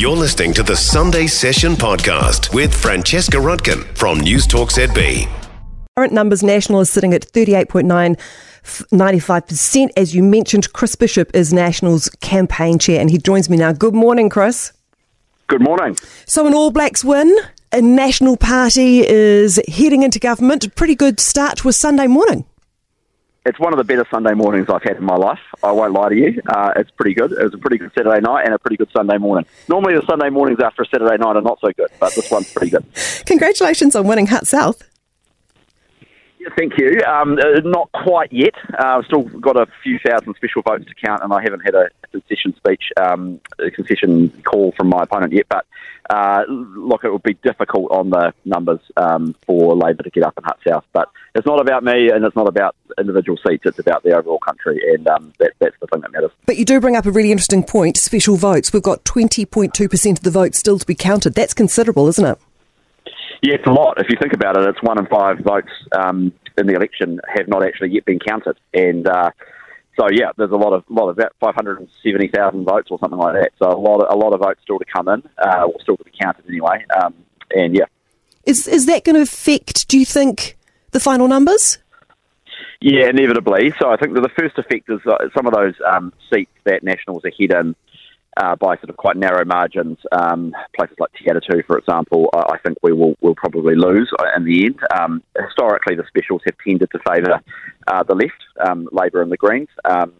You're listening to the Sunday Session podcast with Francesca Rudkin from News Talk ZB. Current numbers national is sitting at 38.9. 95%. As you mentioned, Chris Bishop is National's campaign chair and he joins me now. Good morning, Chris. Good morning. So, an All Blacks win. A National Party is heading into government. A pretty good start with Sunday morning it's one of the better Sunday mornings I've had in my life. I won't lie to you. Uh, it's pretty good. It was a pretty good Saturday night and a pretty good Sunday morning. Normally, the Sunday mornings after a Saturday night are not so good, but this one's pretty good. Congratulations on winning Hutt South. Thank you. Um, uh, not quite yet. Uh, I've still got a few thousand special votes to count, and I haven't had a concession speech, um, a concession call from my opponent yet. But uh, look, it would be difficult on the numbers um, for Labour to get up in Hutt South. But it's not about me, and it's not about individual seats. It's about the overall country, and um, that, that's the thing that matters. But you do bring up a really interesting point: special votes. We've got twenty point two percent of the votes still to be counted. That's considerable, isn't it? Yeah, it's a lot. If you think about it, it's one in five votes um, in the election have not actually yet been counted, and uh, so yeah, there's a lot of lot of that, five hundred and seventy thousand votes or something like that. So a lot of a lot of votes still to come in, uh, or still to be counted anyway. Um, and yeah, is is that going to affect? Do you think the final numbers? Yeah, inevitably. So I think that the first effect is uh, some of those um, seats that Nationals are in uh, by sort of quite narrow margins. Um, places like Te Atatu, for example, I, I think we will will probably lose in the end. Um, historically, the specials have tended to favour uh, the left, um, Labour and the Greens. Um,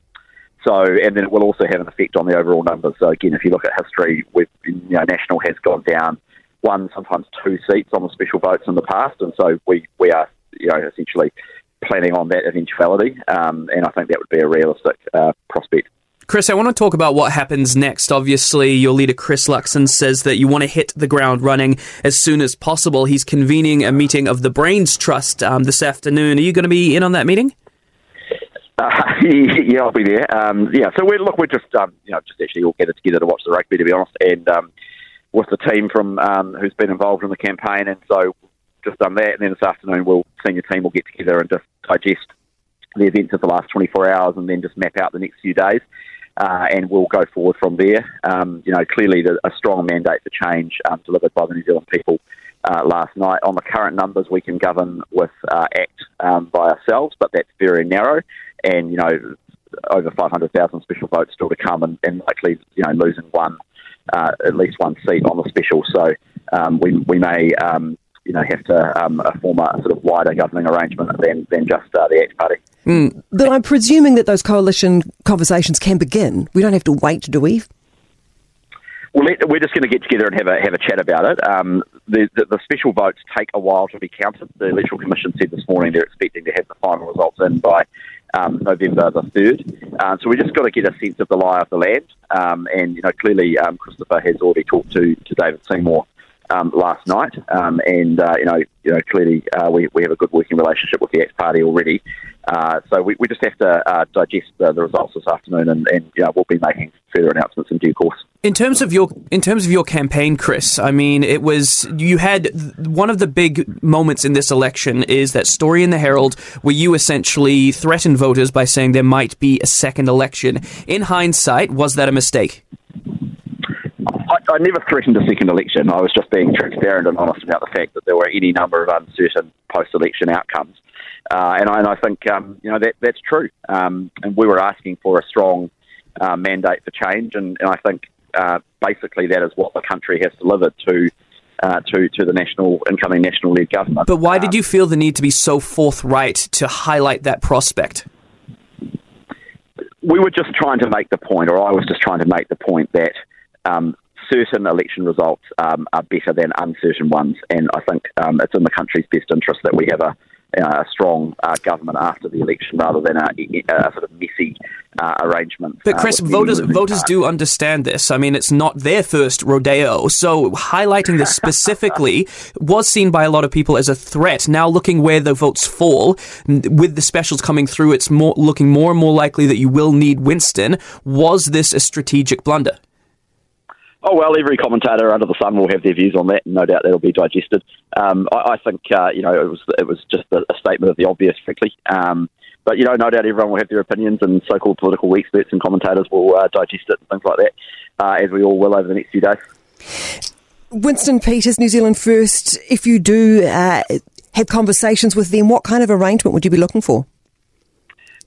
so, and then it will also have an effect on the overall numbers. So, again, if you look at history, we've, you know, National has gone down one, sometimes two seats on the special votes in the past, and so we, we are, you know, essentially planning on that eventuality, um, and I think that would be a realistic uh, prospect. Chris, I want to talk about what happens next. Obviously, your leader, Chris Luxon, says that you want to hit the ground running as soon as possible. He's convening a meeting of the Brains Trust um, this afternoon. Are you going to be in on that meeting? Uh, yeah, I'll be there. Um, yeah, so we look, we're just um, you know just actually all gathered together to watch the rugby, to be honest, and um, with the team from um, who's been involved in the campaign, and so just done that, and then this afternoon we'll senior team will get together and just digest the events of the last 24 hours, and then just map out the next few days uh, and we'll go forward from there. Um, you know, clearly the, a strong mandate for change um, delivered by the New Zealand people uh, last night. On the current numbers, we can govern with uh, ACT um, by ourselves, but that's very narrow, and you know, over 500,000 special votes still to come, and, and likely you know losing one, uh, at least one seat on the special. So um, we we may. You know, have to um, form a sort of wider governing arrangement than, than just uh, the ACT Party. Mm. But I'm presuming that those coalition conversations can begin. We don't have to wait, do we? Well, we're just going to get together and have a have a chat about it. Um, the, the, the, special votes take a while to be counted. The Electoral Commission said this morning they're expecting to have the final results in by um, November the third. Uh, so we just got to get a sense of the lie of the land. Um, and you know, clearly, um, Christopher has already talked to to David Seymour um, last night, um, and uh, you know, you know, clearly uh, we we have a good working relationship with the ACT party already. Uh, so we, we just have to uh, digest the, the, results this afternoon, and, and you know, we'll be making further announcements in due course. In terms of your in terms of your campaign, Chris, I mean, it was you had one of the big moments in this election is that story in the Herald where you essentially threatened voters by saying there might be a second election. In hindsight, was that a mistake? I, never threatened a second election. I was just being transparent and honest about the fact that there were any number of uncertain post-election outcomes, uh, and, I, and, I, think um, you know that that's true. Um, and we were asking for a strong uh, mandate for change, and, and I think uh, basically that is what the country has delivered to. Uh, to to the national incoming national led government. But why did um, you feel the need to be so forthright to highlight that prospect? We were just trying to make the point, or I was just trying to make the point that um, certain election results um, are better than uncertain ones, and I think um, it's in the country's best interest that we have a, a strong uh, government after the election rather than a, a sort of messy uh, arrangement. But uh, Chris, uh, voters voters do understand this. I mean, it's not their first rodeo, so highlighting this specifically was seen by a lot of people as a threat. Now, looking where the votes fall, with the specials coming through, it's more looking more and more likely that you will need Winston. Was this a strategic blunder? Oh well, every commentator under the sun will have their views on that, and no doubt that'll be digested. Um, I, I, think uh, you know it was it was just a, a statement of the obvious, frankly. Um, but you know, no doubt everyone will have their opinions, and so-called political experts and commentators will uh, digest it and things like that, uh, as we all will over the next few days. Winston Peters, New Zealand First, if you do uh, have conversations with them, what kind of arrangement would you be looking for?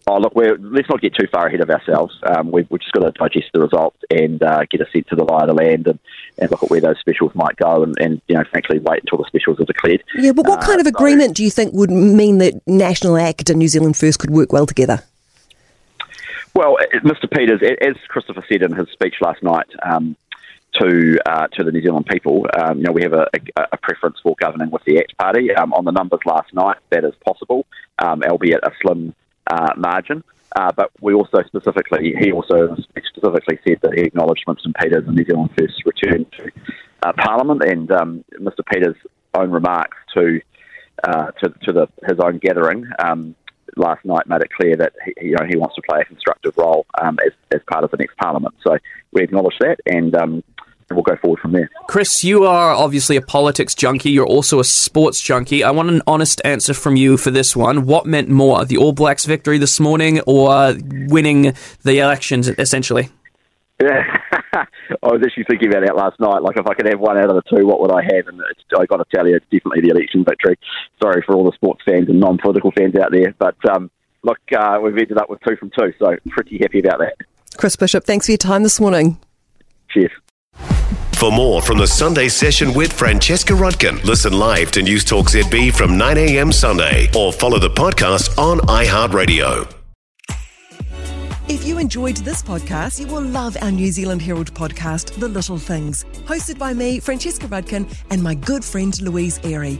Oh, look, let's not get too far ahead of ourselves. Um, we've, we've, just got to digest the results and uh, get a sense of the lie of the land and, and look at where those specials might go and, and, you know, frankly, wait until the specials are declared. Yeah, but what uh, kind of agreement so, do you think would mean that National Act and New Zealand First could work well together? Well, Mr. Peters, as Christopher said in his speech last night, um, to uh, to the New Zealand people. Um, you know, we have a, a, a, preference for governing with the ACT Party. Um, on the numbers last night, that is possible, um, albeit a slim uh, margin. Uh, but we also specifically, he also specifically said that he acknowledged Winston Peters and New Zealand First return to uh, Parliament, and um, Mr. Peters' own remarks to uh, to, to the, his own gathering um, last night made it clear that he, you know he wants to play a constructive role um, as, as part of the next Parliament. So we acknowledge that, and um, we'll go forward from there. Chris, you are obviously a politics junkie. You're also a sports junkie. I want an honest answer from you for this one. What meant more, the All Blacks victory this morning or winning the elections, essentially? Yeah. I was actually thinking about that last night. Like, if I could have one out of the two, what would I have? And I got to tell you, it's definitely the election victory. Sorry for all the sports fans and non-political fans out there, but um, look, uh, we've ended up with two from two, so pretty happy about that. Chris Bishop, thanks for your time this morning. Cheers. For more from the Sunday session with Francesca Rudkin, listen live to Newstalk ZB from 9 a.m. Sunday or follow the podcast on iHeartRadio. If you enjoyed this podcast, you will love our New Zealand Herald podcast, The Little Things, hosted by me, Francesca Rudkin, and my good friend Louise Airy.